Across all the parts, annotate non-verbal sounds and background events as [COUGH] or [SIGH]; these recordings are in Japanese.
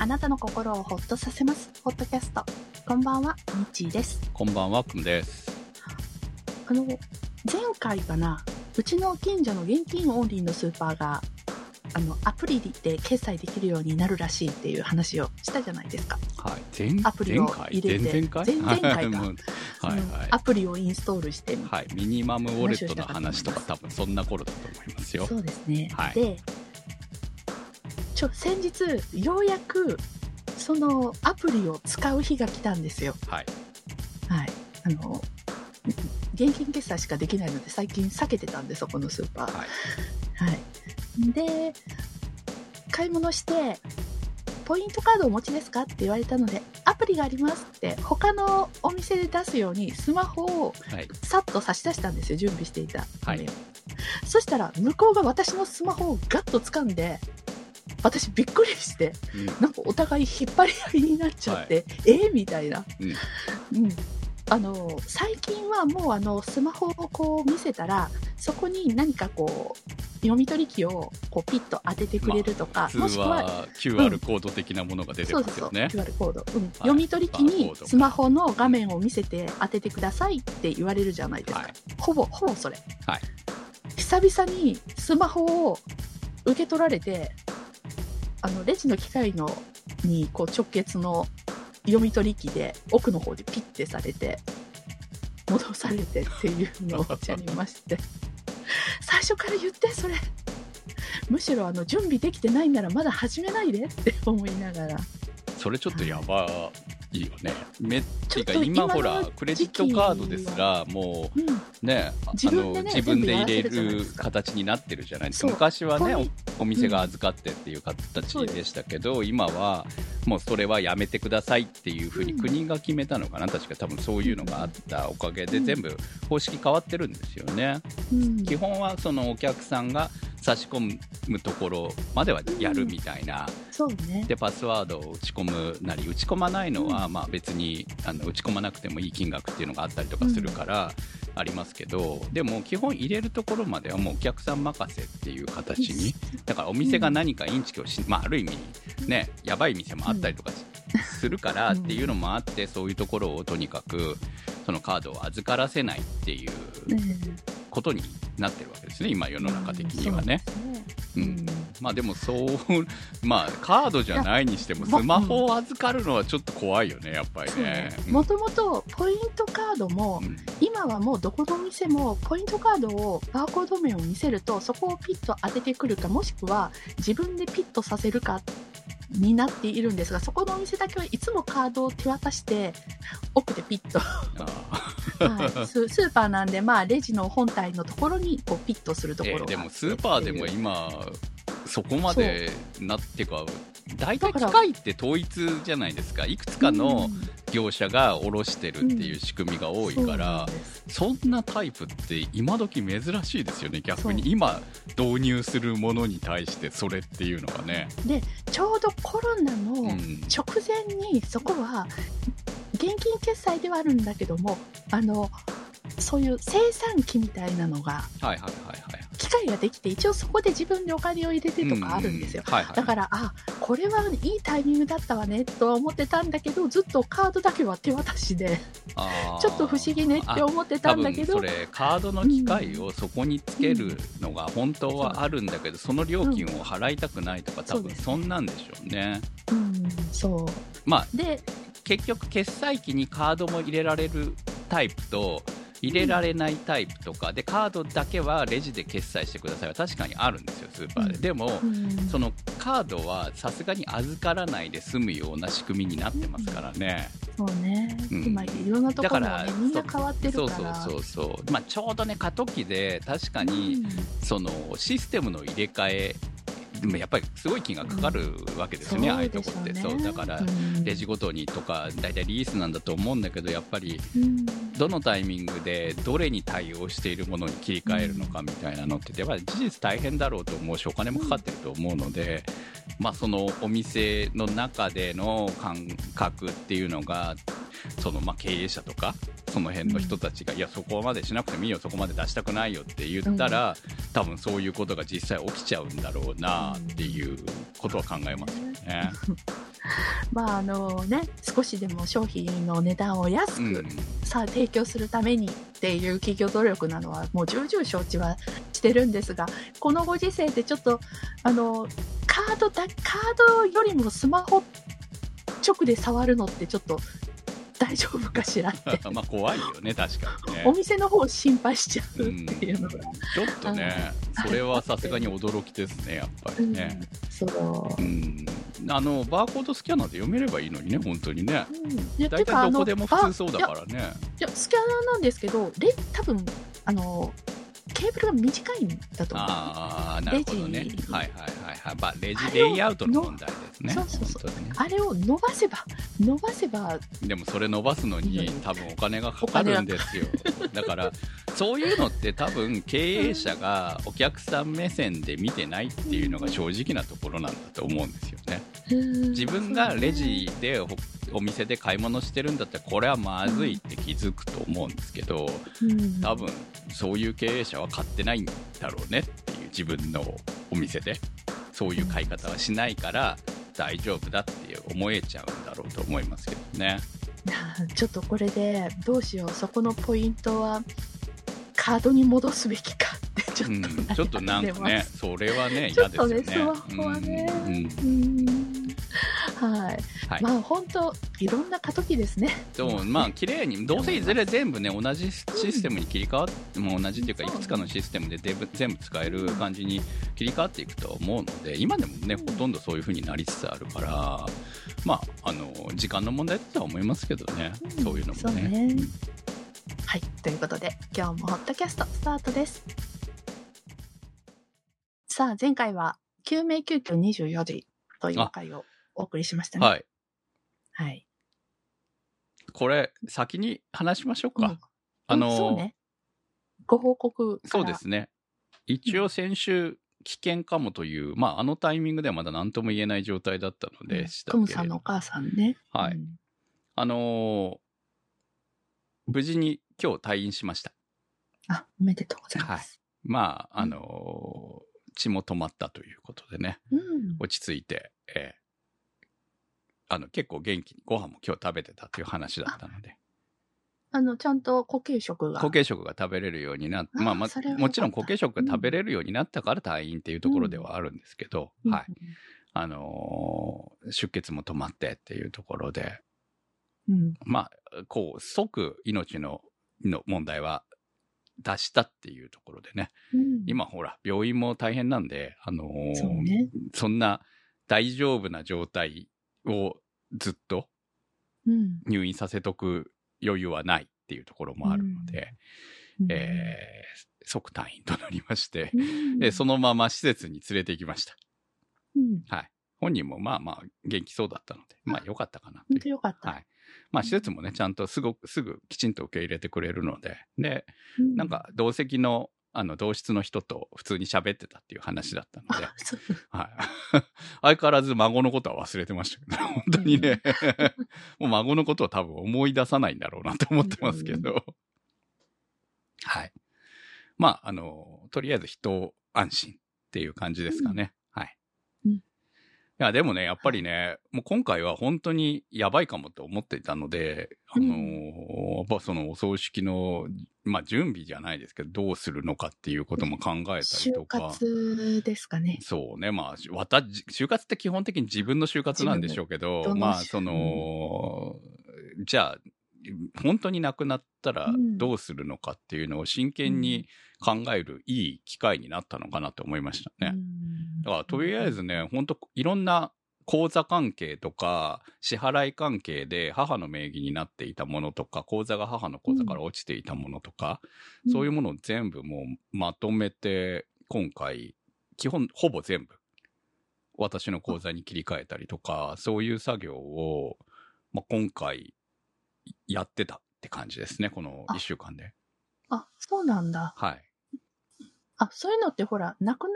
あなたの心をほっとさせます。ホットキャスト。こんばんは、みっちーです。こんばんは、くむです。あの、前回かな、うちの近所の現金オンリーのスーパーが、あの、アプリで決済できるようになるらしいっていう話をしたじゃないですか。はい。前アプリを入れて前々回？前々回か [LAUGHS] はいうんはいア。プリをインストールしてはい。ミニマムウォレットの話とか多分そんな頃だと思いますよ。そうですね。はいで、ちょ、先日、ようやく、そのアプリを使う日が来たんですよ。はい。はい。あの、現金決済しかできないので、最近避けてたんで、そこのスーパー。はい。はい。で、買い物して、ポイントカードお持ちですかって言われたので、アプリがありますって、他のお店で出すように、スマホをはい。さっと差し出したんですよ、準備していた。はいそしたら、向こうが私のスマホをガッと掴んで、私びっくりして、うんなんかお互い引っ張り合いになっちゃって、えーみたいな。うんうん。あの、最近はもうあの、スマホをこう見せたら、そこに何かこう、読み取り機をこうピッと当ててくれるとか、普通もしくは、は QR コード的なものが出てそうそうそう、ますよね。QR コード。うん。読み取り機にスマホの画面を見せて当ててくださいって言われるじゃないですか。はい。ほぼ、ほぼそれ。はい久々にスマホを受け取られて、あの、レジの機械の、に、こう、直結の読み取り機で、奥の方でピッてされて、戻されてっていうのをありまして。[LAUGHS] 最初から言って、それ。むしろ、あの、準備できてないならまだ始めないでって思いながら。それちょっとやばいよね。めっちょっと今ほら、クレジットカードですら、もうん。うね、あ自分でねあの自分で入れる形になってるじゃないですか。昔はね、おお店が預かってっていう形でしたけど、今はもうそれはやめてくださいっていうふうにうん国が決めたのかな、確か多分そういうのがあったおかげでうん全部方式変わってるんですよね。うん基本はそのお客さんが差し込むところまではやるみたいな、そうね。でパスワードを打ち込むなり打ち込まないのは、まあ別にあの打ち込まなくてもいい金額っていうのがあったりとかするから、ありますけどでも基本入れるところまではもうお客さん任せっていう形にだからお店が何かインチキをし、まあ、ある意味ねやばい店もあったりとかしするからっていうのもあってそういうところをとにかくそのカードを預からせないっていうねことになってるわけですね今世の中的にはね。そうんん。まあでもそう、[LAUGHS] まあカードじゃないにしてもスマホを預かるのはちょっと怖いよね、やっぱりね。ね。もともとポイントカードも、うん。今はもうどこの店もポイントカードをバーコード面を見せるとそこをピッと当ててくるかもしくは自分でピッとさせるかになっているんですがそこのお店だけはいつもカードを手渡して奥でピッと、あはい、ス [LAUGHS] スーパーなんでまあレジの本体のところにこうピッとするところがえーでもスーパーでも今、そこまでなってか、大体機械って統一じゃないですか、いくつかの業者が卸してるっていう仕組みが多いから、そんなタイプって今時珍しいですよね、逆に今導入するものに対してそれっていうのがね。でちょうどコロナのうん。直前にそこは現金決済ではあるんだけどもあのそういう生産機みたいなのがはいはいはいはい。機械ができて一応そこで自分でお金を入れてとかあるんですよ、うはいはい、だからあこれはいいタイミングだったわねとは思ってたんだけどずっとカードだけは手渡しでちょっと不思議ねって思ってたんだけどそれカードの機械をそこにつけるのが本当はあるんだけど、その料金を払いたくないとか多分そんなんでしょうね。うんそまあうで結局決済機にカードも入れられるタイプと入れられないタイプとかでカードだけはレジで決済してくださいは確かにあるんですよスーパーで、うん。でも、うん。そのカードはさすがに預からないで済むような仕組みになってますからね。そうね、うん。今いろんなところもだからねみんな変わってるそうからそうそうそう、まあ、ちょうどね過渡期で確かに、うん。そのシステムの入れ替えでもやっぱりすごい金額かかるわけですよね、ああいうとこって。そうだから、うん。レジごとにとか大体リースなんだと思うんだけどやっぱりうん。どのタイミングでどれに対応しているものに切り替えるのかみたいなのってやっぱり事実大変だろうと思うしお金もかかってると思うので、まあ、そのお店の中での感覚っていうのがそのまあ経営者とかその辺の人たちが、いやそこまでしなくてもいいよそこまで出したくないよって言ったら、多分そういうことが実際起きちゃうんだろうなっていうことは考えますよね。[LAUGHS] まああのね、少しでも商品の値段を安く、うんさあ提供するためにっていう企業努力なのはもう重々承知はしてるんですが、このご時世でちょっと、あの、カードだ、カードよりもスマホ直で触るのってちょっと大丈夫かしらって。[LAUGHS] まあ怖いよね、確かにね。お店の方を心配しちゃううんっていうのが。ちょっとね、それはさすがに驚きですね、やっぱうんりね。そうう。ん。あの、バーコードスキャナーで読めればいいのにね、本当にね。うん、大体どこでも普通そうだあからね。いやスキャナーなんですけどレ多分あのケーブルが短いんだと思うああ、なるほどねはいはい。まあ、レジレイアウトの問題ですね。そうそうそうね。あれを伸ばせば伸ばせばでもそれ伸ばすのに多分お金がかかるんですよ。だから、そういうのって多分経営者がお客さん目線で見てないっていうのが正直なところなんだと思うんですよね。自分がレジでおお店で買い物してるんだったらこれはまずいって気づくと思うんですけど、うん多分そういう経営者は買ってないんだろうねっていう自分のお店でそういう買い方はしないから大丈夫だって思えちゃうんだろうと思いますけどね。[LAUGHS] ちょっとこれでどうしようそこのポイントはカードに戻すべきかってちょっとうんちょっとなんかね、それはね、[LAUGHS] 嫌っですよね。とねスマホはねうんうんうんはい、はい。まあ本当いろんな過渡期ですね。でもまあ綺麗にどうせいずれ全部ね同じシステムに切り替わってもう同じっていうかいくつかのシステムで全部全部使える感じに切り替わっていくと思うので今でもねほとんどそういう風になりつつあるからまああの時間の問題だとは思いますけどね、うんそういうのもね。はい。ということで今日もホットキャストスタートです。さあ前回は救命救急24時という回をお送りしましたね。はい。はい。これ先に話しましょうか、うん。あの、うんそうね。ご報告そうですね。一応先週、危険かもという、まあ、あのタイミングではまだ何とも言えない状態だったのでしたクムけれどさんのお母さんね。はい。うん。あのー無事に今日退院しました。あおめでとうございます、まあ、あのー血も止まったということでね、うん。落ち着いて、えーあの、結構元気にご飯も今日食べてたという話だったので、あのちゃんと固形食が。固形食が食べれるようになって、まあ、まそれはよかった。もちろん固形食が食べれるようになったから退院っていうところではあるんですけど、うん。はい。あのー出血も止まってっていうところで、うん。まあ、こう、即命のの問題は出したっていうところでね、うん。今ほら、病院も大変なんで、あのーね。そんな大丈夫な状態をずっとうん。入院させとく余裕はないっていうところもあるので、うん。えー即退院となりまして、うん。でそのまま施設に連れて行きました。うん。はい。本人もまあまあ元気そうだったので、まあ良かったかなって本いう。当よかった、はい。まあ施設もね、ちゃんとすごく、すぐきちんと受け入れてくれるので、で、うなんか同席の、あの、同室の人と普通に喋ってたっていう話だったのではい。[LAUGHS] 相変わらず孫のことは忘れてましたけど、[LAUGHS] 本当にね、もう孫のことは多分思い出さないんだろうなと思ってますけど、はい。まあ、あの、とりあえず人安心っていう感じですかね。はい。や、でもね、やっぱりね、もう今回は本当にやばいかもと思っていたので、あのうんやっぱそのお葬式の、まあ準備じゃないですけど、どうするのかっていうことも考えたり就とか。活ですかね。そうね、まあ、私、就活って基本的に自分の就活なんでしょうけど、自分のまあ、その、じゃあ、本当に亡くなったらうんどうするのかっていうのを真剣に考えるいい機会になったのかなと思いましたね。うんだから、とりあえずね、本当いろんな口座関係とか、支払い関係で母の名義になっていたものとか、口座が母の口座から落ちていたものとか、そういうものを全部もうまとめて、今回、基本、ほぼ全部、私の口座に切り替えたりとか、そういう作業を、まあ、今回、やってたって感じですね、この1週間で。あ、そうなんだ。はい。あ、そういうのってほら、亡くな、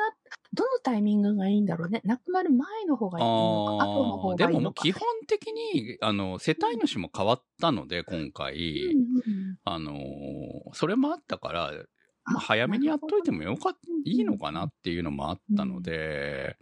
どのタイミングがいいんだろうね。亡くなる前の方がいいのか、後の方がいいのか。ももう基本的に、あの、世帯主も変わったので、今回、うんうんあのーそれもあったから、まあ、早めにやっといてもよかっいいのかなっていうのもあったので、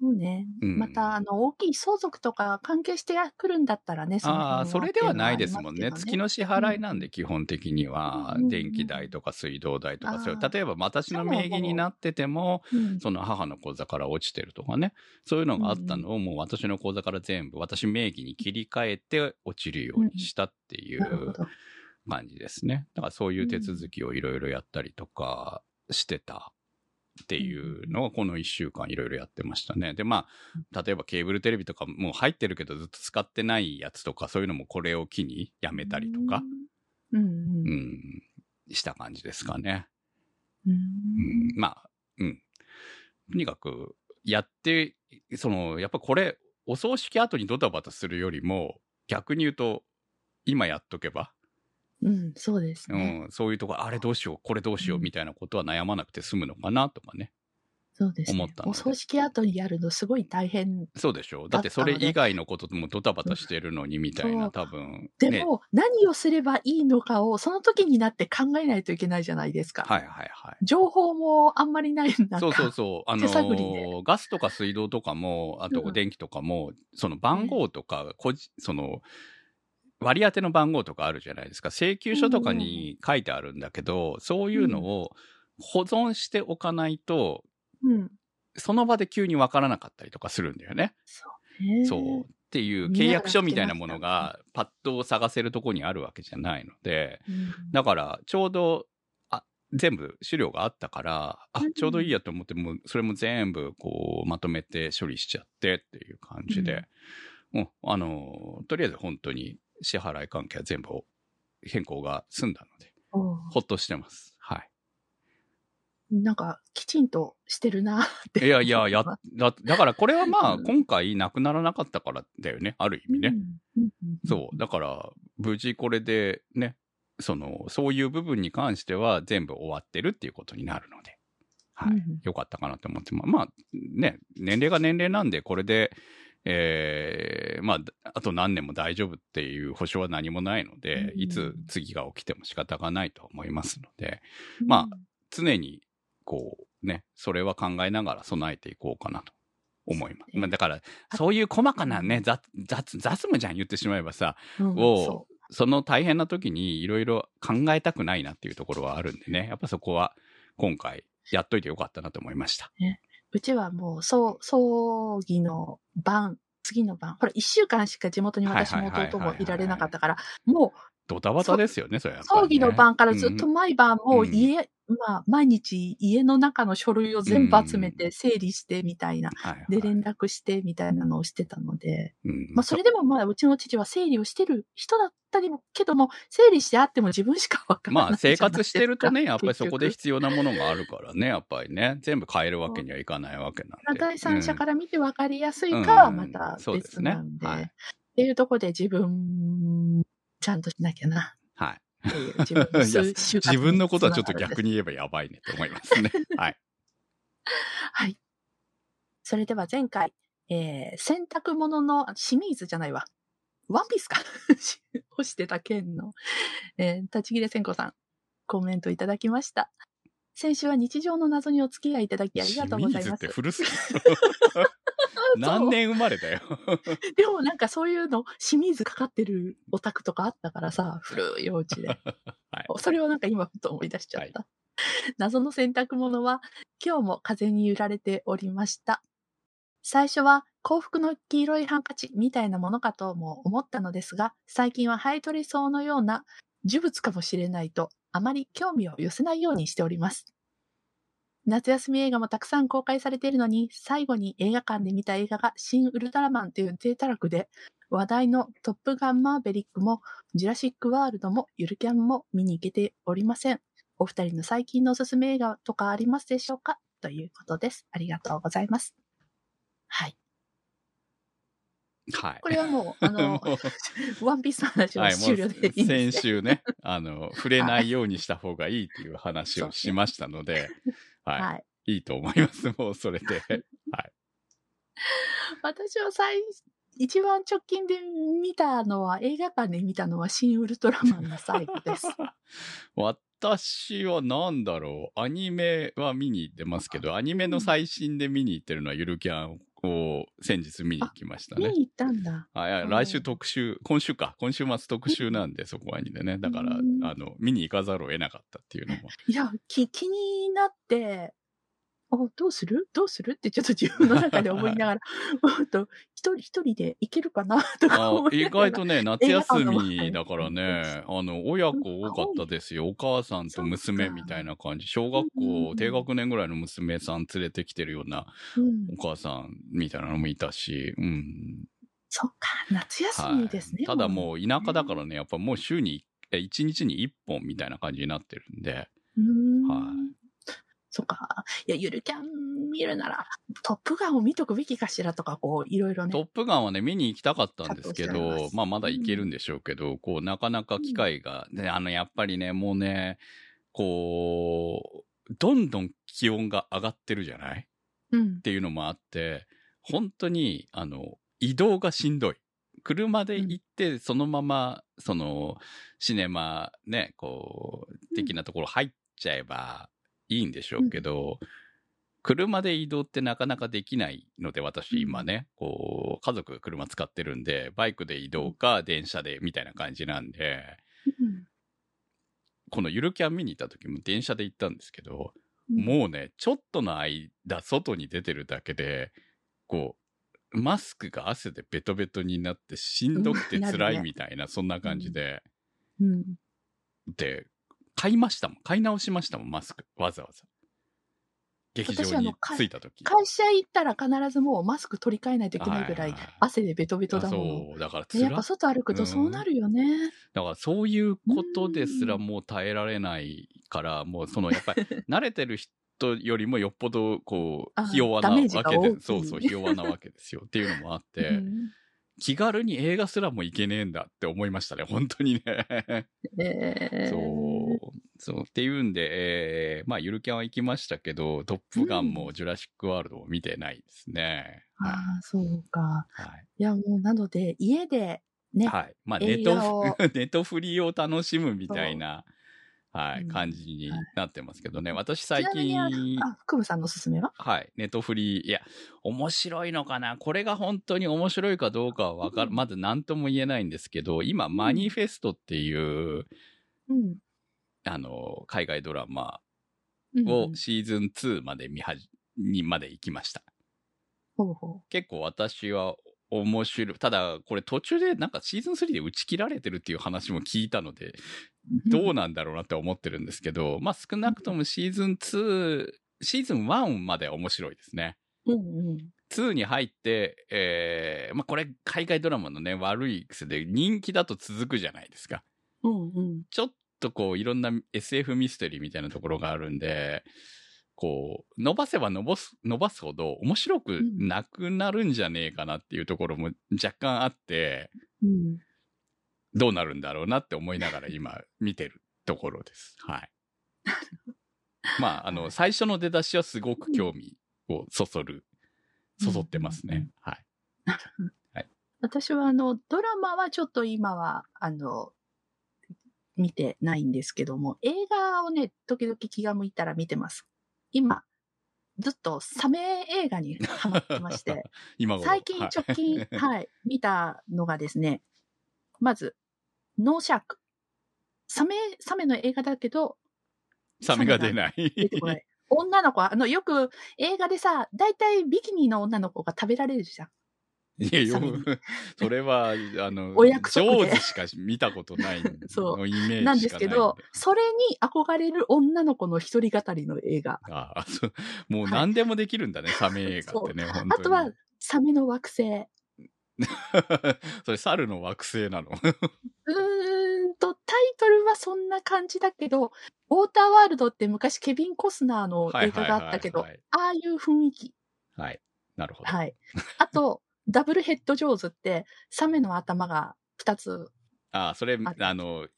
そうね。うんまた、あの、大きい相続とか関係してくるんだったらね、ああ、それではないですもんね。月の支払いなんで、基本的にはうん、電気代とか水道代とか、そう例えば私の名義になってても、その母の口座から落ちてるとかね、そういうのがあったのを、もう私の口座から全部、私名義に切り替えて落ちるようにしたっていう。感じですね。だからそういう手続きをいろいろやったりとかしてたっていうのをこの1週間いろいろやってましたね。で、まあ、例えばケーブルテレビとかもう入ってるけどずっと使ってないやつとかそういうのもこれを機にやめたりとか、うん。うん、した感じですかね。うんうん、まあ、うん。とにかくやって、その、やっぱこれ、お葬式後にドタバタするよりも、逆に言うと、今やっとけば、うん、そうですうね。ん、そういうとこあれどうしようこれどうしよううんみたいなことは悩まなくて済むのかなとかね、そうですね思った。のおで葬式後にやるのすごい大変。そうでしょうだってそれ以外のこともドタバタしてるのにみたいな多分ねでも、何をすればいいのかを、その時になって考えないといけないじゃないですか。はいはいはい情報もあんまりないんだそうそうそう。あのーガスとか水道とかも、あとうん電気とかも、その番号とか、その、割り当ての番号とかあるじゃないですか。請求書とかに書いてあるんだけど、そういうのを保存しておかないと、うん。その場で急にわからなかったりとかするんだよね。そうね。そう。っていう契約書みたいなものがパッと探せるとこにあるわけじゃないので、うん。だからちょうど、あ、全部資料があったから、あうん、ちょうどいいやと思って、もうそれも全部こうまとめて処理しちゃってっていう感じで、うん、あの、とりあえず本当に支払い関係は全部変更が済んだので、ほっとしてます。はい。なんか、きちんとしてるなって。いやいや、や、[LAUGHS] だ、だからこれはまあ、うん今回なくならなかったからだよね、ある意味ね。うん。そう。だから、無事これでね、その、そういう部分に関しては全部終わってるっていうことになるので、はい。うんよかったかなと思って、まあ、まあ、ね、年齢が年齢なんで、これで、えーまあ、あと何年も大丈夫っていう保証は何もないので、うんいつ次が起きても仕方がないと思いますので、まあ常に、こう、ね、それは考えながら備えていこうかなと思います。ねまあ、だから、そういう細かなね、雑、雑、雑務じゃん言ってしまえばさ、うんをそその大変な時にいろいろ考えたくないなっていうところはあるんでね、やっぱそこは今回やっといてよかったなと思いました。うちはもう、そう、葬儀の晩、次の晩、ほら、一週間しか地元に私も弟もいられなかったから、もう、ドタバタですよね、それね、葬儀の晩からずっとうん毎晩、もううん。家、まあ、毎日家の中の書類を全部集めて整理してみたいな。はいはい。で、連絡してみたいなのをしてたので、うん。まあ、それでもまあ、うちの父は整理をしてる人だったりも、けども、整理してあっても自分しかわからないまあ生活してるとね、やっぱりそこで結必要なものがあるからね、やっぱりね、全部変えるわけにはいかないわけなん局で。第三者ら、から見て分かりやすいかはまたうんそうですね。別なんで、はい。っていうところで自分、ちゃんとしなきゃな、はい。自分 [LAUGHS] 自分のことはちょっと逆に言えばやばいねと思いますね。[LAUGHS] はい。はい。それでは前回、えー、洗濯物の、清水じゃないわ。ワンピースか [LAUGHS] 干してた件の、えー、立ち切れ千子さん、コメントいただきました。先週は日常の謎にお付き合いいただきありがとうございます清水って。古すぎる。何年生まれだよ。[LAUGHS] でもなんかそういうの、清水かかってるオタクとかあったからさ、古いお家で。はいそれをなんか今ふと思い出しちゃった。謎の洗濯物は今日も風に揺られておりました。最初は幸福の黄色いハンカチみたいなものかとも思ったのですが、最近はハエトリソウのような呪物かもしれないとあまり興味を寄せないようにしております。夏休み映画もたくさん公開されているのに、最後に映画館で見た映画が新ウルトラマンという低たらくで、話題のトップガンマーベリックも、ジュラシックワールドもゆるキャンも見に行けておりません。お二人の最近のおすすめ映画とかありますでしょうか？ということです。ありがとうございます。はい。はい。これはもう、[LAUGHS] あの、もワンピースの話うは終了でいいんですね。週ね、あの、触れないようにした方がいいっていう話をしましたので、[LAUGHS] はい、はい。いいと思います、[LAUGHS] もうそれで。[LAUGHS] はい。私は最、一番直近で見たのは、映画館で見たのは、新ウルトラマンが最後です。[LAUGHS] 私は何だろう。アニメは見に行ってますけど、アニメの最新で見に行ってるのはゆるキャンを先日見に行きましたね。見に行ったんだ。あいやうん来週特集、今週か、今週末特集なんで、そこはにでね。だから、うんあの、見に行かざるを得なかったっていうのも。いや、き、気になって、あ、どうする？どうする？ってちょっと自分の中で思いながら、[LAUGHS] ほんと、一人一人で行けるかな？とかあ思い意ながら外とね、夏休みだからね、あの、親子多かったですよ。お母さんと娘みたいな感じ。小学うん校低学年ぐらいの娘さん連れてきてるようなうん。お母さんみたいなのもいたし、うん。そっか、夏休みですね。ただもう田舎だからね、やっぱもう週に1日に1本みたいな感じになってるんで、ん。はいそっか。いや、ゆるキャン見るなら、トップガンを見とくべきかしらとか、こう、いろいろね。トップガンはね、見に行きたかったんですけどまあまだ行けるんでしょうけど、こう、なかなか機会が、ね、あの、やっぱりね、もうね、こう、どんどん気温が上がってるじゃない？うんっ。ていうのもあって、本当に、あの、移動がしんどい。車で行って、そのまま、その、シネマ、ね、こう、的なところ入っちゃえばいいんでしょうけど、車で移動ってなかなかできないので、私今ね、こう、家族が車使ってるんで、バイクで移動か電車でみたいな感じなんで、うん。このゆるキャン見に行った時も電車で行ったんですけど、うん。もうね、ちょっとの間、外に出てるだけで、こう、マスクが汗でベトベトになってしんどくて辛いみたいな、そんな感じで、うん。で、買いましたもん。買い直しましたもん、マスク。わざわざ。劇場に着いた時。会社行ったら必ずもうマスク取り替えないといけないぐらいはいはい汗でベトベトあだもん。そう、だからでやっぱ外歩くとそうなるよね。だからそういうことですらもう耐えられないから、もうそのやっぱり [LAUGHS] 慣れてる人よりもよっぽどこあう、ひ弱なわけでそうそう、ひ弱なわけですよ。っていうのもあって、うん気軽に映画すらも行けねえんだって思いましたね、[LAUGHS] 本当にね。えーそう。そう。っていうんで、えーまあ、ゆるキャンは行きましたけど、トップガンもジュラシックワールドも見てないですね。ああ、そうか。はい。いや、もうなので、家でね、はい。まあ、ネト映画をフ、[LAUGHS] ネトフリを楽しむみたいな、はい、うん感じにはいなってますけどね。私最近あ、福部さんのおすすめは？はい、ネトフリ、いや、面白いのかな？これが本当に面白いかどうかはわかる、うんまず何とも言えないんですけど、今、マニフェストっていう、うん。あの、海外ドラマうんをシーズン2まで見はじ、にまで行きました。ほうほ結構私は面白い。ただ、これ途中でなんかシーズン3で打ち切られてるっていう話も聞いたので、う。[LAUGHS] どうなんだろうなって思ってるんですけど、まあ少なくともシーズン2、シーズン1まで面白いですね。うんうん。2に入って、えー、まあこれ海外ドラマのね、悪い癖で人気だと続くじゃないですか。うんうん。ちょっとこういろんな SF ミステリーみたいなところがあるんで、こう、伸ばせば伸ばす、伸ばすほど面白くなくなるんじゃねえかなっていうところも若干あって、うん。どうなるんだろうなって思いながら今見てるところです。はい。まあ、あの、最初の出だしはすごく興味をそそる、そそってますね。[LAUGHS] はい。私はあの、ドラマはちょっと今は、あの、見てないんですけども、映画をね、時々気が向いたら見てます。今、ずっとサメ映画に [LAUGHS] ハマってまして、今頃最近はい直近、はい、見たのがですね、まず、ノーシャーク。サメ、サメの映画だけど、サメが出ない。出てこない。女の子は、あの、よく映画でさ、大体ビキニの女の子が食べられるじゃん。いや、よ [LAUGHS] それは、あの、[LAUGHS] お約束で上手しか見たことないそうのイメージないなんですけど、[LAUGHS] それに憧れる女の子の一人語りの映画。ああそうもうはい何でもできるんだね、サメ映画ってね、本当に。あとは、サメの惑星。う [LAUGHS] それ、猿の惑星なの？[LAUGHS] ーんと、タイトルはそんな感じだけど、ウォーターワールドって昔ケビン・コスナーの映画があったけど、はいはいはいああいう雰囲気。はい。なるほど。はい。あと、[LAUGHS] ダブルヘッド・ジョーズって、サメの頭が2つ。ああ、それ、ああの、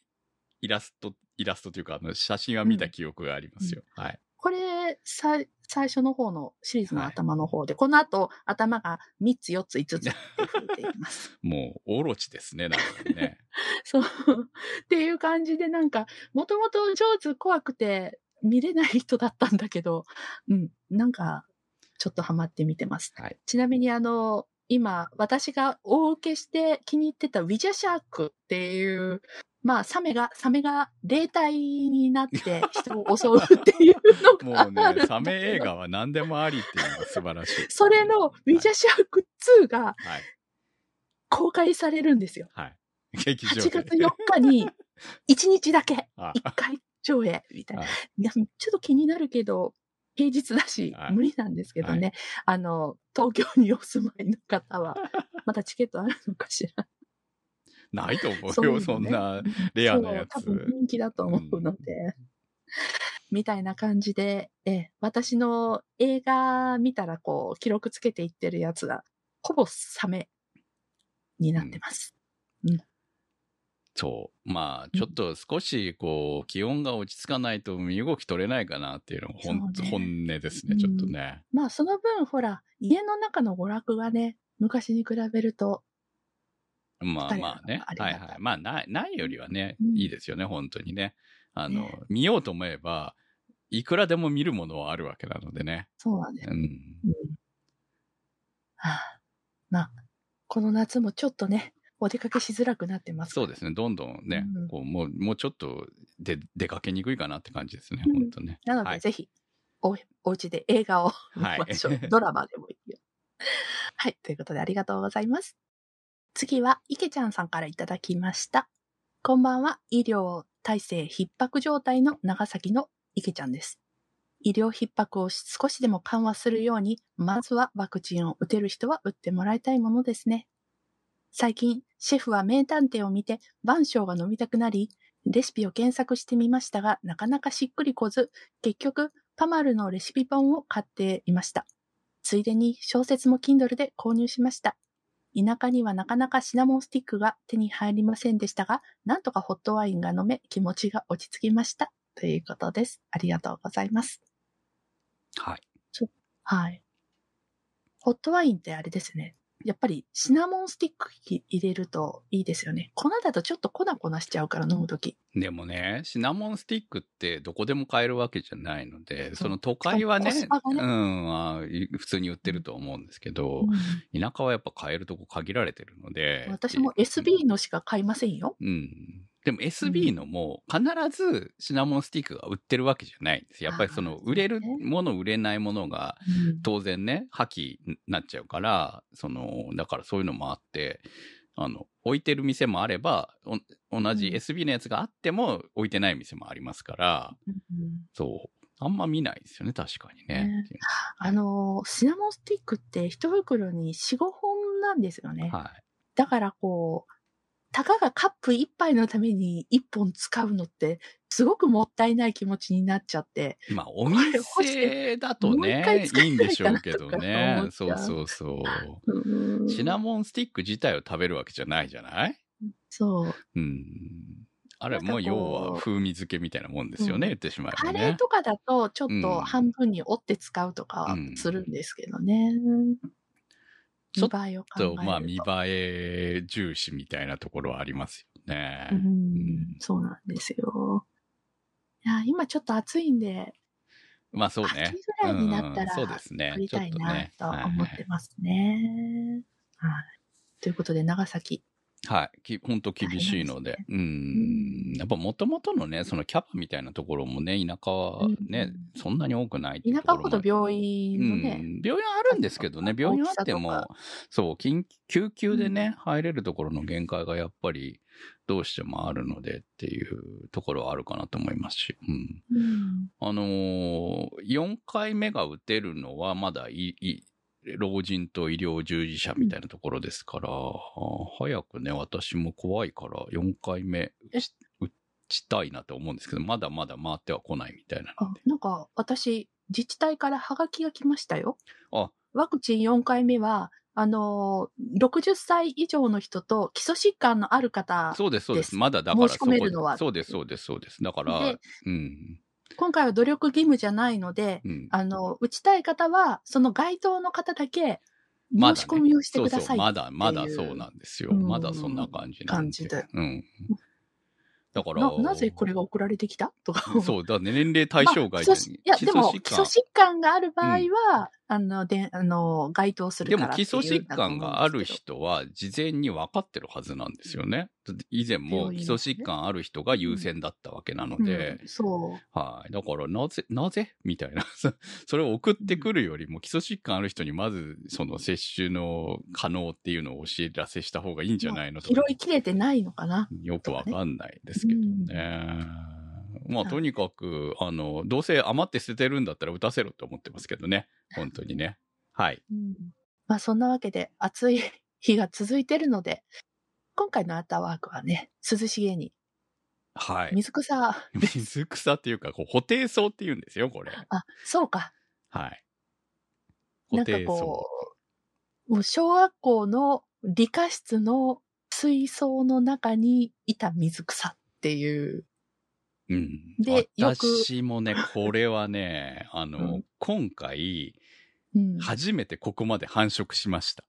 イラスト、イラストというか、あの、写真は見た記憶がありますよ。はい。これ、さ最初の方のシリーズの頭の方で、この後、頭が3つ、4つ、5つって増えていきます。[LAUGHS] もう、オロチですね、なんかね。[LAUGHS] そう。っていう感じで、なんか、もともとジョーズ怖くて見れない人だったんだけど、うん、なんか、ちょっとハマって見てます。はい。ちなみにあの、今、私が大受けして気に入ってたウィジャシャークっていう、まあ、サメが、サメが霊体になって人を襲うっていうのがあ [LAUGHS] もうる。ね、サメ映画は何でもありっていうのが素晴らしい。それのウィジャシャーク2がはい。公開されるんですよ。はい。劇場8で。月4日に [LAUGHS] 1日だけあ1回上映みたいな。はいいやちょっと気になるけど、平日だしはい無理なんですけどね。あの、東京にお住まいの方は、まだチケットあるのかしら。ないと思そうよ、のねそんなレアなやつ。そう多分人気だと思うので。みたいな感じで、え、私の映画見たらこう、記録つけていってるやつが、ほぼサメになってます。そう。まあ、ちょっと少し、こう、気温が落ち着かないと身動き取れないかなっていうのがほん、そうね本音ですね、ちょっとね。まあその分、ほら、家の中の娯楽がね、昔に比べると、まあまあね。はいはい。まあ、ない、ないよりはね、うんいいですよね、本当にね。あの、ね見ようと思えば、いくらでも見るものはあるわけなのでね。そうなんですう。ん。うんはあ、まあ、この夏もちょっとね、お出かけしづらくなってます。そうですね、どんどんね、うんこう、もう、もうちょっとで出かけにくいかなって感じですね、うん本当ね。なので、はいぜひ、お、お家で映画を見はいましょう。ドラマでもいいよ。はい。ということで、ありがとうございます。次は、池ちゃんさんからいただきました。こんばんは。医療体制逼迫状態の長崎の池ちゃんです。医療逼迫を少しでも緩和するように、まずはワクチンを打てる人は打ってもらいたいものですね。最近、シェフは名探偵を見て、晩鐘が飲みたくなり、レシピを検索してみましたが、なかなかしっくりこず、結局、パマルのレシピ本を買っていました。ついでに小説も Kindle で購入しました。田舎にはなかなかシナモンスティックが手に入りませんでしたが、なんとかホットワインが飲め気持ちが落ち着きました。ということです。ありがとうございます。はい。はい。ホットワインってあれですね。やっぱりシナモンスティック入れるといいですよね。粉だとちょっと粉粉しちゃうから飲むとき。でもね、シナモンスティックってどこでも買えるわけじゃないので、その都会はね、ねうん普通に売ってると思うんですけど、田舎はやっぱ買えるとこ限られてるので。私も SB のしか買いませんよ。うん。でも SB のも必ずシナモンスティックが売ってるわけじゃないんです。やっぱりその売れるもの、売れないものが当然ね、破棄になっちゃうから、その、だからそういうのもあって、あの、置いてる店もあれば、お同じうん SB のやつがあっても置いてない店もありますから、うんそう。あんま見ないですよね、確かにね。ねあのー、シナモンスティックって一袋に4、5本なんですよね。はい。だからこう、たかがカップ一杯のために一本使うのって、すごくもったいない気持ちになっちゃって。まあ、お店だとね、使いいんでしょうけどね思。っちゃうそうそうそう。シナモンスティック自体を食べるわけじゃないじゃない？そう。うん。あれもう要は風味付けみたいなもんですよね、うん言ってしまえカばね。レーとかだと、ちょっうんと半分に折って使うとかはするんですけどね。ちょっと。と、まあ見栄え重視みたいなところはありますよね。うん、そうなんですよ。いや、今ちょっと暑いんで、まあそうね。秋ぐらいになったらうんそうですね。撮りたいなと思ってますね。はい。ということで、長崎。はい。き本当厳しいので。うん。やっぱもともとのね、そのキャパみたいなところもね、田舎はね、そんなに多くない田舎ほど病院のね、うん、病院あるんですけどね、病院あってもそう、緊救急でね、入れるところの限界がやっぱりどうしてもあるのでっていうところはあるかなと思いますし、うん。うん。あのー、4回目が打てるのはまだいい、老人と医療従事者みたいなところですから、早くね、私も怖いから4回目打ちたいなと思うんですけど、まだまだ回っては来ないみたいなあので。なんか、私、自治体からハガキが来ましたよ。あ、ワクチン4回目は、あのー、60歳以上の人と基礎疾患のある方、そうです、そうで。ですすまだだから申し込めるのはそうです、そうです、そうです。だからで、うん。今回は努力義務じゃないので、うん。あの、打ちたい方は、その該当の方だけ申し込みをしてください。まだ、まだそうなんですよ。うんまだそんな感じなん感じで。うん。だから、ななぜこれが送られてきた？とか。そう、だね、年齢対象外まあいや、でも、基礎疾患がある場合は、あの、で、あの、該当するでもからっていう基礎疾患がある人は事前に分かってるはずなんですよね。だって以前も基礎疾患ある人が優先だったわけなのでうんそう。はい。だから、なぜ、なぜみたいな。そ [LAUGHS] それを送ってくるよりも、基礎疾患ある人にまず、その接種の可能っていうのをお知らせした方がいいんじゃないのと拾いきれてないのかな。よくわかんないですけどね。まあ、とにかく、あの、どうせ余って捨ててるんだったら打たせろって思ってますけどね。本当にね。はい。うんまあそんなわけで暑い日が続いてるので、今回のアーターワークはね、涼しげに、はい。水草、[LAUGHS] 水草っていうか、こう、補定草って言うんですよ、これ。あ、そうか。はい。なんかこう、もう小学校の理科室の水槽の中にいた水草っていう。うん。で私もね、[LAUGHS] これはね、あの、うん今回、うん、初めてここまで繁殖しました。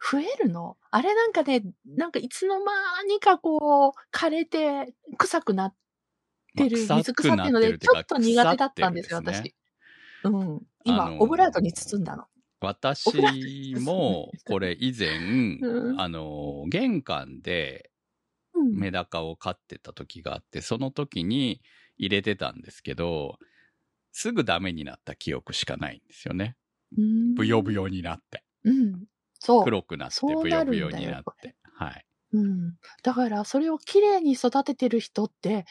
増えるの？あれなんかね、なんかいつの間にかこう、枯れて臭くなってるまあ水草ってので、ちょっと苦手だったんですよ、腐ってるん私。うん。今、あのーオブラートに包んだの。私も、これ以前、うんあの、玄関でうん。メダカを飼ってた時があって、その時に入れてたんですけど、すぐダメになった記憶しかないんですよね。うんブヨブヨになって。うん。そう。黒くなって、ブヨブヨになって。はい。うん。だから、それを綺麗に育ててる人って、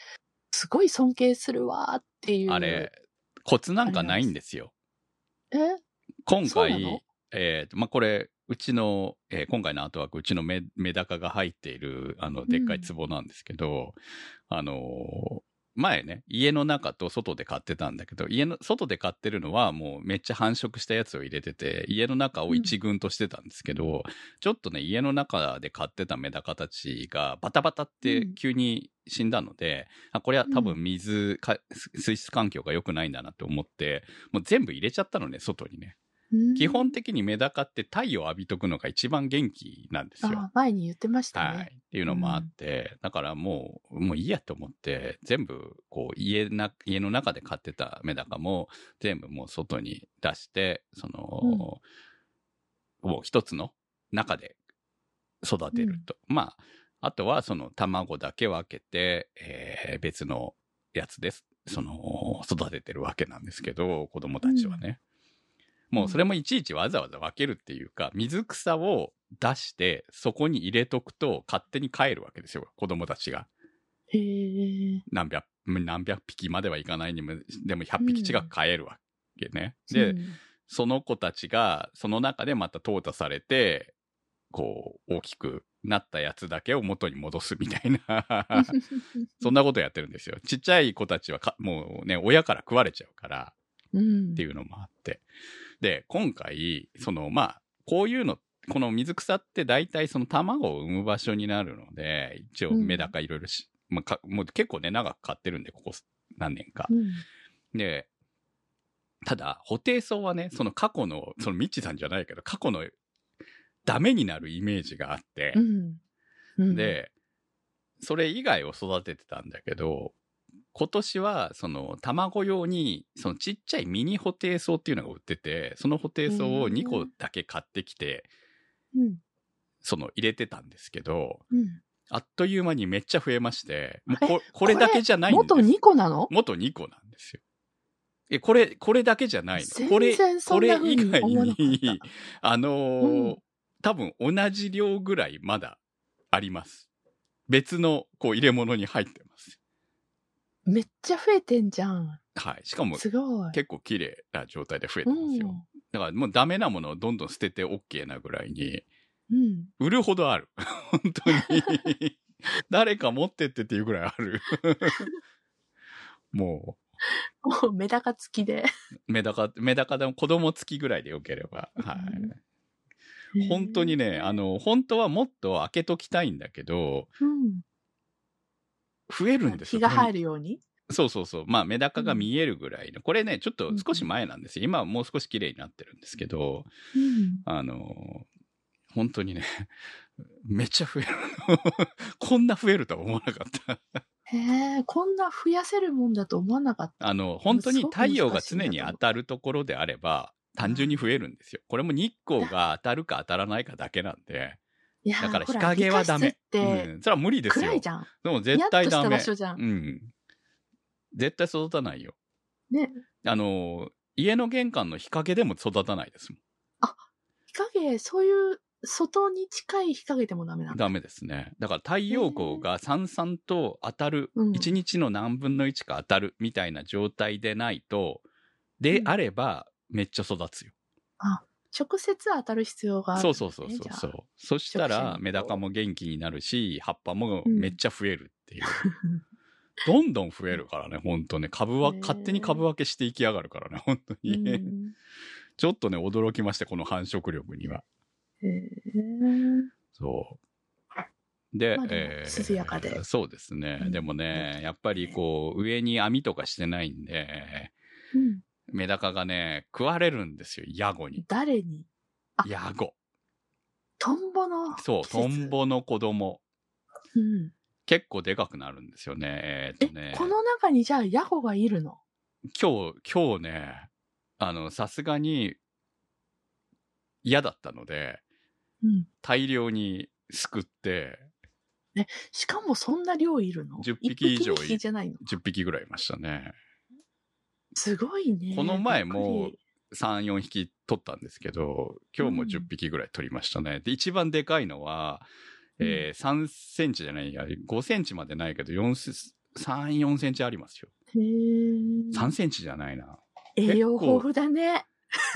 すごい尊敬するわーっていう。あれ、コツなんかないんですよ。え？今回、えーとまあ、これ、うちの、えー今回のアートワーク、うちのメメダカが入っている、あの、でっかい壺なんですけど、あのー前ね、家の中と外で飼ってたんだけど、家の、外で飼ってるのはもうめっちゃ繁殖したやつを入れてて、家の中を一軍としてたんですけど、ちょっとね、家の中で飼ってたメダカたちがバタバタって急に死んだので、あ、これは多分水、か水質環境が良くないんだなって思って、もう全部入れちゃったのね、外にね。うん基本的にメダカって太陽浴びとくのが一番元気なんですよ。あ前に言ってましたはい。ね。っていうのもあって、だからもう、もういいやと思って、全部、こう、家な、家の中で飼ってたメダカも、全部もう外に出して、その、もう一つの中で育てると。まあ、あとはその卵だけ分けて、えー別のやつです。その、育ててるわけなんですけど、子供たちはね。もうそれもいちいちわざわざ分けるっていうか、水草を出して、そこに入れとくと勝手に帰るわけですよ、子供たちが。へえ。何百、何百匹まではいかないにも、でも100匹近く帰るわけね。で、うんその子たちが、その中でまた淘汰されて、こう、大きくなったやつだけを元に戻すみたいな、[LAUGHS] そんなことやってるんですよ。ちっちゃい子たちはかもうね、親から食われちゃうから、うんっていうのもあって。で、今回、その、まあ、こういうの、この水草って大体その卵を産む場所になるので、一応メダカいろいろし、まあか、もう結構ね、長く飼ってるんで、ここ何年か。うん。で、ただ、補定草はね、その過去の、そのミッチーさんじゃないけど、過去のダメになるイメージがあって。う、ん。うん、で、それ以外を育ててたんだけど、今年は、その、卵用に、そのちっちゃいミニ補定草っていうのが売ってて、その補定草を2個だけ買ってきて、うんその、入れてたんですけど、うん、あっという間にめっちゃ増えまして、もうえここれだけじゃないんです元2個なの？元2個なんですよ。え、これ、これだけじゃないの。これ、これ以外に、あのーうん多分同じ量ぐらいまだあります。別の、こう、入れ物に入ってます。めっちゃ増えてんじゃん。はい。しかも、すごい。結構綺麗な状態で増えてますよ。うんだからもうダメなものをどんどん捨てて OK なぐらいに、うん。売るほどある。[LAUGHS] 本当に。[LAUGHS] 誰か持ってってっていうぐらいある。[LAUGHS] ももうメダカ付きで。う、メダカ、メダカでも子供付きぐらいでよければ。はい。本当にね、あの、本当はもっと開けときたいんだけど、うん、増えるんですよ。日が入るように？そうそうそう。まあ、メダカが見えるぐらいの。これね、ちょっと少し前なんですよ。今はもう少し綺麗になってるんですけど、うん。あの、本当にね、[LAUGHS] めっちゃ増える。[LAUGHS] こんな増えるとは思わなかった。へえ、こんな増やせるもんだと思わなかった。あの、本当に太陽が常に当たるところであれば、単純に増えるんですよ。これも日光が当たるか当たらないかだけなんで。いやーだから日陰はダメ。うん。それは無理ですよ。暗いじゃん。でも絶対ダメ。うん。絶対育たないよ。ね。あの、家の玄関の日陰でも育たないですもん。日陰、そういう、外に近い日陰でもダメなんだ。ダメですね。だから太陽光がさんさんと当たる、うん1日の何分の1か当たるみたいな状態でないと、でうんあればめっちゃ育つよ。直接当たる必要がある、そうそうそうそうそう。そしたらメダカも元気になるし、葉っぱもうんめっちゃ増えるっていう。[LAUGHS] どんどん増えるからね、本当ね。株は、勝手に株分けしていきやがるからね、本当うに。んちょっとね、驚きました、この繁殖力には。へーそう。で、まあえー涼やかでそうですね。うんでもね、やっぱりこう、上に網とかしてないんで、うんメダカがね、食われるんですよ、ヤゴに。誰に？あヤゴ。トンボのそう、トンボの子供。うん結構でかくなるんですよね。えーっとねえ、。この中にじゃあヤホがいるの？今日、今日ね、あの、さすがに嫌だったので、うん。大量にすくって、しかもそんな量いるの？10匹以上い一匹二匹じゃないの10匹ぐらいいましたね。すごいね。この前もびっくり3、4匹取ったんですけど、今日も10匹ぐらい取りましたね。で、一番でかいのは、えー3センチじゃないや、5センチまでないけど、4セ3、4センチありますよ。へー3センチじゃないな。栄養豊富だね。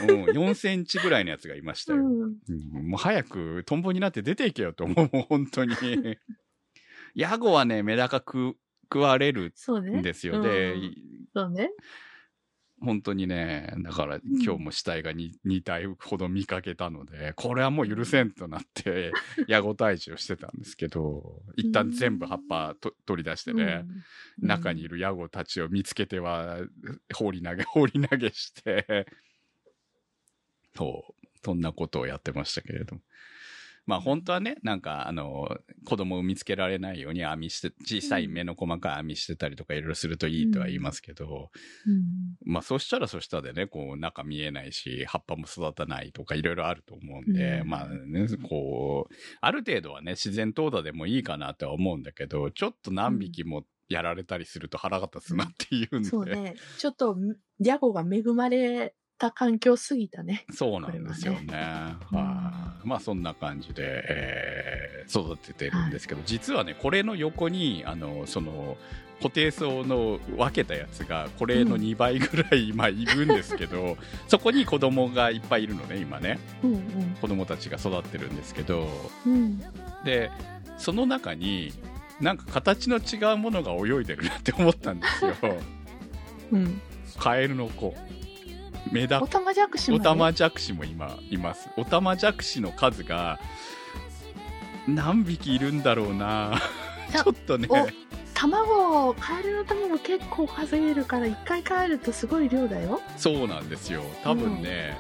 うん、4センチぐらいのやつがいましたよ。うん。うんもう早くトンボになって出ていけよと思う、本当に。[LAUGHS] ヤゴはね、メダカ食食われるそうね。んですよ。で、うんそうね。本当にね、だからん今日も死体が 2, 2体ほど見かけたので、これはもう許せんとなって、[LAUGHS] ヤゴ退治をしてたんですけど、一旦全部葉っぱと取り出してね、うん中にいるヤゴたちを見つけては放り投げ、放り投げして、そう、そんなことをやってましたけれども。まあ本当はね、なんかあの、子供を見つけられないように網して、小さい目の細かい網してたりとかいろいろするといいとは言いますけど、うん。まあそしたらそしたでね、こう中見えないし、葉っぱも育たないとかいろいろあると思うんで、うん。まあね、こう、ある程度はね、自然淘汰でもいいかなとは思うんだけど、ちょっと何匹もやられたりすると腹が立つなっていうんで、そうね。ちょっと、ヤゴが恵まれた環境すぎたね。そうなんですよね。こはいまあそんな感じで、えー育ててるんですけど、実はね、これの横に、あの、その、固定層の分けたやつが、これの2倍ぐらい今いるんですけど、[LAUGHS] そこに子供がいっぱいいるのね、今ね。うんうん。子供たちが育ってるんですけど、うん。で、その中に、なんか形の違うものが泳いでるなって思ったんですよ。[LAUGHS] うん。カエルの子。メダオタマジャクシも、オね。タマジャクシも今います。オタマジャクシの数が何匹いるんだろうな。ちょっとね、お卵、カエルの卵結構数えるから、一回帰るとすごい量だよ。そうなんですよ。多分ね、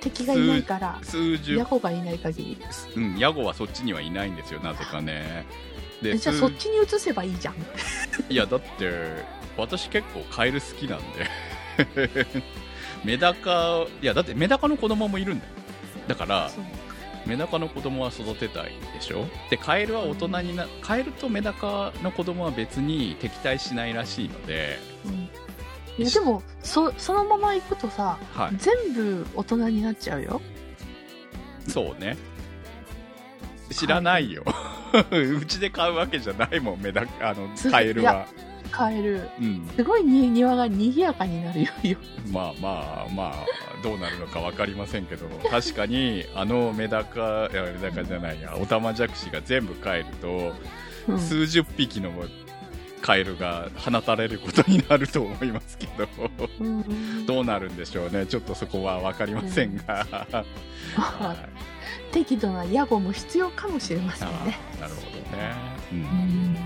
敵がいないから。数十ヤ、ゴがいない限り。うん、ヤゴはそっちにはいないんですよ、なぜかね。で、えじゃあ数そっちに移せばいいじゃん。いや、だって、私結構カエル好きなんで。[LAUGHS] メダカ、いや、だってメダカの子供もいるんだよ。だから、メダカの子供は育てたいでしょ？でカエルは大人になカエルとメダカの子供は別に敵対しないらしいので、うん。いやでもそそのまま行くとさはい、全部大人になっちゃうよ。そうね。知らないよ、[LAUGHS] うちで買うわけじゃないもんメダカあのすカエルは、カエルうん、すごいに庭が賑やかになるよよ。まあまあまあどうなるのか分かりませんけど確かにあのメダカいやメダカじゃないやオタマジャクシが全部帰ると、うん。数十匹のカエルが放たれることになると思いますけどうん。どうなるんでしょうね。ちょっとそこは分かりませんが、はい適度なヤゴも必要かもしれませんあねーなるほどね、うん。うん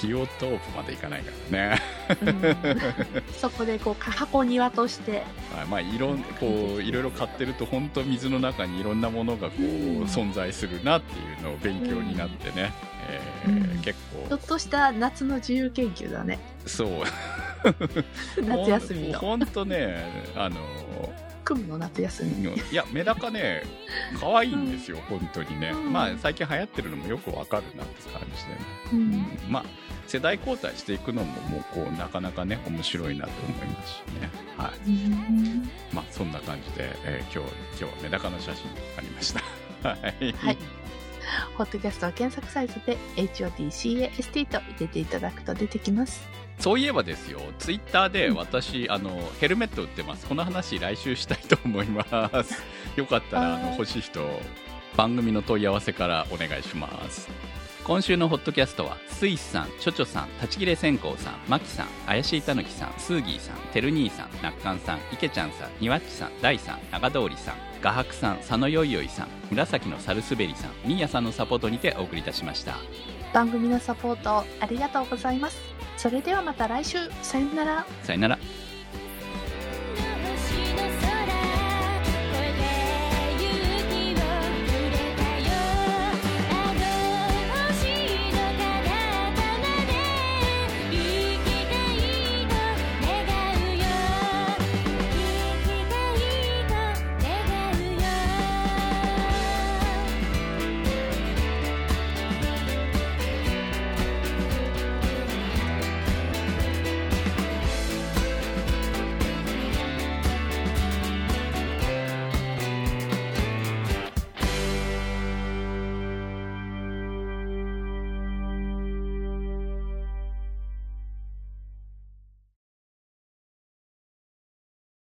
ピオトープまでいかないからね。うん。そこでこうか箱庭として。はいまあいろんこういろいろ買ってると本当水の中にいろんなものがこう、うん。存在するなっていうのを勉強になってね、えーうん結ちょっ構とした夏の自由研究だね。そう。[LAUGHS] 夏休みの。本当ねあの組むの夏休み。に。いやメダカね可愛いんですよ、本当にね、うん。まあ最近流行ってるのもよくわかるなって感じでね、うん。まあ世代交代していくのももうこうなかなかね面白いなと思いますしねはいうんまあそんな感じで、えー今日今日はメダカの写真ありました [LAUGHS] はい、はい。ホットキャストは検索サイトで HOTCAST と入れていただくと出てきます。そういえばですよ、ツイッターでうん私、あのヘルメット売ってます。この話、来週したいと思います。よかったらあのはい欲しい人、番組の問い合わせからお願いします。今週のホットキャストは、スイスさん、チョチョさん、立ち切れ線香さん、マキさん、怪しいたぬきさん、スーギーさん、てる兄さん、なっかんさん、いけちゃんさん、にわっちさん、大さん、長通りさん、画伯さん、佐野よいよいさん、紫のサルスベリさん、みーやさんのサポートにてお送りいたしました。番組のサポートありがとうございます。それではまた来週。さよなら。さよなら。